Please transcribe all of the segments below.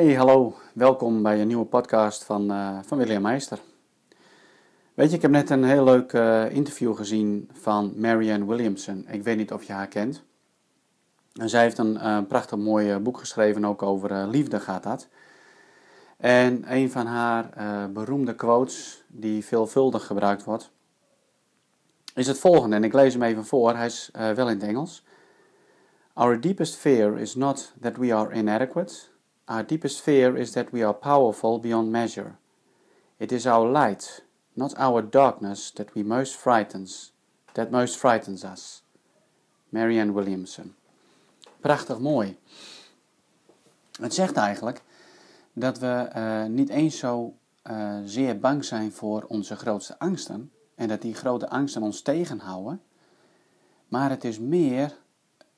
Hey, hallo. Welkom bij een nieuwe podcast van, uh, van William Meister. Weet je, ik heb net een heel leuk uh, interview gezien van Marianne Williamson. Ik weet niet of je haar kent. En zij heeft een uh, prachtig mooi boek geschreven, ook over liefde gaat dat. En een van haar beroemde quotes, die veelvuldig gebruikt wordt, is het volgende. En ik lees hem even voor, hij is wel in het Engels. Our deepest fear is not that we are inadequate Our deepest fear is that we are powerful beyond measure. It is our light, not our darkness, that we most frightens, that most frightens us. Marianne Williamson. Prachtig mooi. Het zegt eigenlijk dat we uh, niet eens zo uh, zeer bang zijn voor onze grootste angsten en dat die grote angsten ons tegenhouden, maar het is meer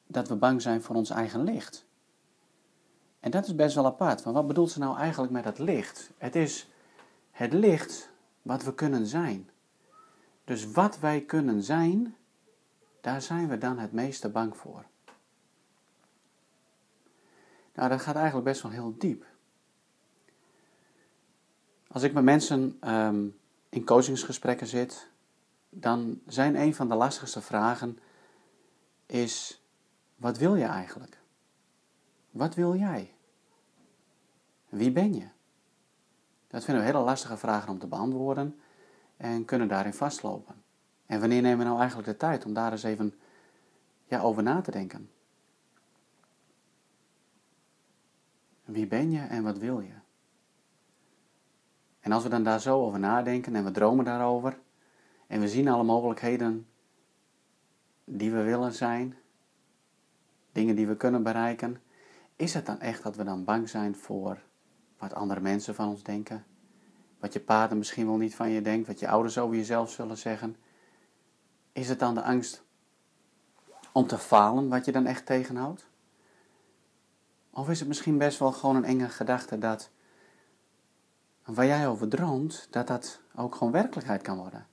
dat we bang zijn voor ons eigen licht. En dat is best wel apart. Van wat bedoelt ze nou eigenlijk met dat licht? Het is het licht wat we kunnen zijn. Dus wat wij kunnen zijn, daar zijn we dan het meeste bang voor. Nou, dat gaat eigenlijk best wel heel diep. Als ik met mensen ehm, in coachingsgesprekken zit, dan zijn een van de lastigste vragen is, wat wil je eigenlijk? Wat wil jij? Wie ben je? Dat vinden we hele lastige vragen om te beantwoorden en kunnen daarin vastlopen. En wanneer nemen we nou eigenlijk de tijd om daar eens even ja, over na te denken? Wie ben je en wat wil je? En als we dan daar zo over nadenken en we dromen daarover en we zien alle mogelijkheden die we willen zijn, dingen die we kunnen bereiken, is het dan echt dat we dan bang zijn voor wat andere mensen van ons denken? Wat je pater misschien wel niet van je denkt, wat je ouders over jezelf zullen zeggen? Is het dan de angst om te falen wat je dan echt tegenhoudt? Of is het misschien best wel gewoon een enge gedachte dat waar jij over droomt, dat dat ook gewoon werkelijkheid kan worden?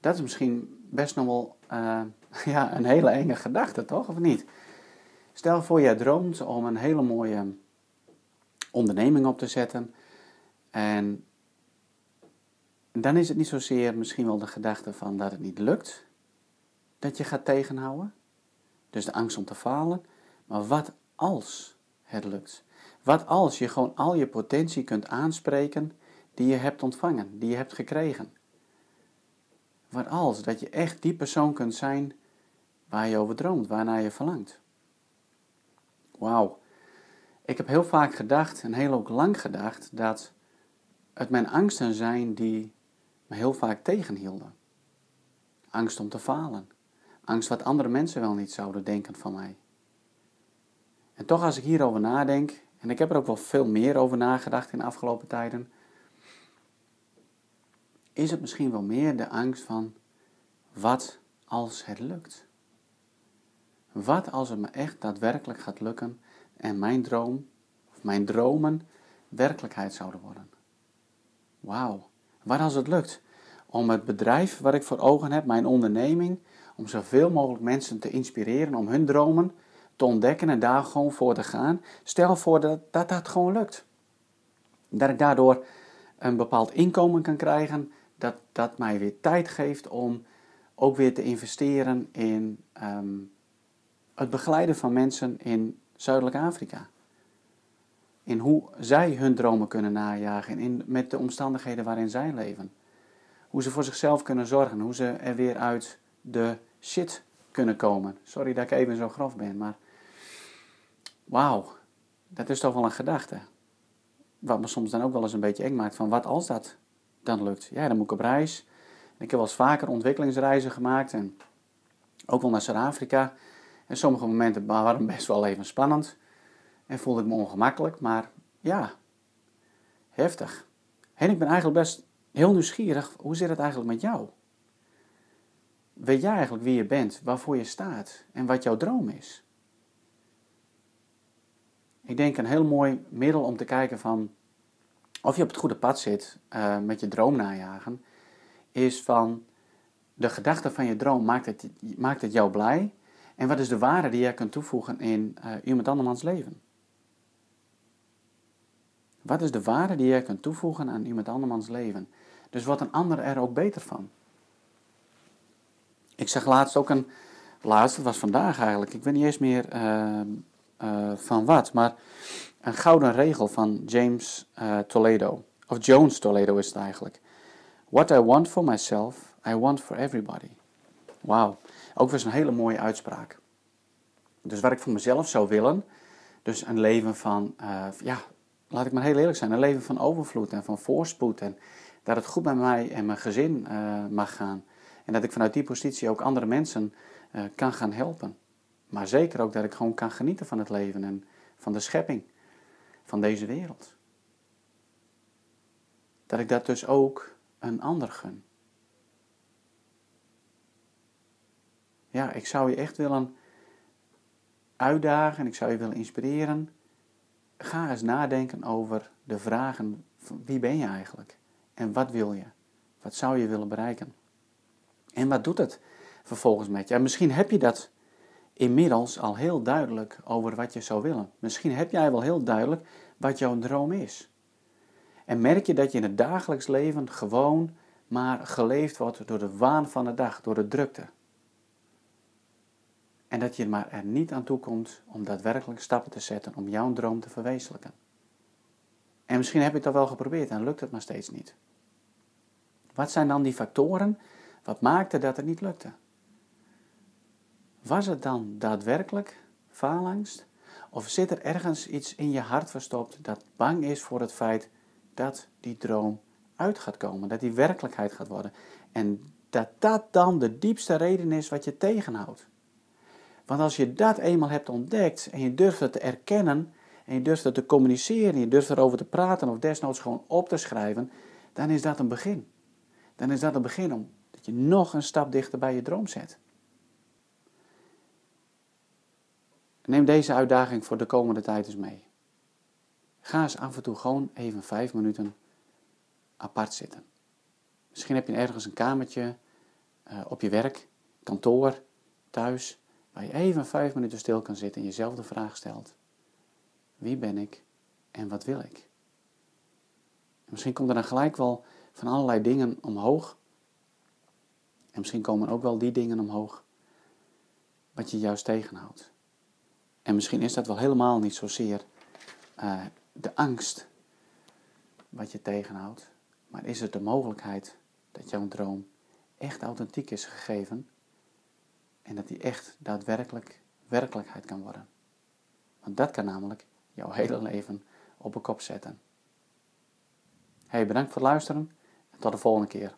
Dat is misschien best nog wel uh, ja, een hele enge gedachte, toch? Of niet? Stel voor, jij droomt om een hele mooie onderneming op te zetten. En dan is het niet zozeer misschien wel de gedachte van dat het niet lukt, dat je gaat tegenhouden. Dus de angst om te falen. Maar wat als het lukt? Wat als je gewoon al je potentie kunt aanspreken die je hebt ontvangen, die je hebt gekregen? Wat als dat je echt die persoon kunt zijn waar je over droomt, waarnaar je verlangt? Wauw. Ik heb heel vaak gedacht, en heel ook lang gedacht, dat het mijn angsten zijn die me heel vaak tegenhielden. Angst om te falen. Angst wat andere mensen wel niet zouden denken van mij. En toch als ik hierover nadenk, en ik heb er ook wel veel meer over nagedacht in de afgelopen tijden, is het misschien wel meer de angst van wat als het lukt? Wat als het me echt daadwerkelijk gaat lukken en mijn droom, of mijn dromen, werkelijkheid zouden worden. Wauw, wat als het lukt om het bedrijf wat ik voor ogen heb, mijn onderneming, om zoveel mogelijk mensen te inspireren om hun dromen te ontdekken en daar gewoon voor te gaan. Stel voor dat dat, gewoon lukt. Dat ik daardoor een bepaald inkomen kan krijgen, dat dat mij weer tijd geeft om ook weer te investeren in ehm, het begeleiden van mensen in Zuidelijk Afrika. In hoe zij hun dromen kunnen najagen, in, met de omstandigheden waarin zij leven. Hoe ze voor zichzelf kunnen zorgen, hoe ze er weer uit de shit kunnen komen. Sorry dat ik even zo grof ben, maar wauw, dat is toch wel een gedachte. Wat me soms dan ook wel eens een beetje eng maakt van wat als dat dan lukt. Ja, dan moet ik op reis. Ik heb wel eens vaker ontwikkelingsreizen gemaakt en ook wel naar Zuid-Afrika. En sommige momenten waren best wel even spannend. En voelde ik me ongemakkelijk, maar ja, heftig. En ik ben eigenlijk best heel nieuwsgierig, hoe zit het eigenlijk met jou? Weet jij eigenlijk wie je bent, waarvoor je staat en wat jouw droom is? Ik denk een heel mooi middel om te kijken van of je op het goede pad zit uh, met je droom najagen, is van de gedachte van je droom, maakt het, maakt het jou blij? En wat is de waarde die jij kunt toevoegen in uh, iemand andermans leven? Wat is de waarde die jij kunt toevoegen aan iemand andermans leven? Dus wordt een ander er ook beter van? Ik zag laatst ook een, laatst, was vandaag eigenlijk, ik weet niet eens meer uh, uh, van wat, maar een gouden regel van James Toledo, of Jones Toledo is het eigenlijk. What I want for myself, I want for everybody. Wauw, ook weer zo'n hele mooie uitspraak. Dus wat ik voor mezelf zou willen, dus een leven van, ja, laat ik maar heel eerlijk zijn, een leven van overvloed en van voorspoed en dat het goed met mij en mijn gezin mag gaan. En dat ik vanuit die positie ook andere mensen uh, kan gaan helpen. Maar zeker ook dat ik gewoon kan genieten van het leven en van de schepping van deze wereld. Dat ik dat dus ook een ander gun. Ja, ik zou je echt willen uitdagen en ik zou je willen inspireren. Ga eens nadenken over de vragen: wie ben je eigenlijk? En wat wil je? Wat zou je willen bereiken? En wat doet het vervolgens met je? En misschien heb je dat inmiddels al heel duidelijk over wat je zou willen. Misschien heb jij wel heel duidelijk wat jouw droom is. En merk je dat je in het dagelijks leven gewoon maar geleefd wordt door de waan van de dag, door de drukte. En dat je maar er niet aan toe komt om daadwerkelijk stappen te zetten om jouw droom te verwezenlijken. En misschien heb je het al wel geprobeerd en lukt het maar steeds niet. Wat zijn dan die factoren wat maakte dat het niet lukte? Was het dan daadwerkelijk faalangst? Of zit er ergens iets in je hart verstopt dat bang is voor het feit dat die droom uit gaat komen, dat die werkelijkheid gaat worden? En dat dat dan de diepste reden is wat je tegenhoudt. Want als je dat eenmaal hebt ontdekt en je durft het te erkennen en je durft het te communiceren, en je durft erover te praten of desnoods gewoon op te schrijven, dan is dat een begin. Dan is dat een begin om je nog een stap dichter bij je droom zet. Neem deze uitdaging voor de komende tijd eens mee. Ga eens af en toe gewoon even vijf minuten apart zitten. Misschien heb je ergens een kamertje uh, op je werk, kantoor, thuis, waar je even vijf minuten stil kan zitten en jezelf de vraag stelt: Wie ben ik en wat wil ik? En misschien komt er dan gelijk wel van allerlei dingen omhoog en misschien komen ook wel die dingen omhoog wat je juist tegenhoudt. En misschien is dat wel helemaal niet zozeer uh, de angst wat je tegenhoudt, maar is het de mogelijkheid dat jouw droom echt authentiek is gegeven en dat die echt daadwerkelijk werkelijkheid kan worden. Want dat kan namelijk jouw hele leven op een kop zetten. Hey, bedankt voor het luisteren en tot de volgende keer.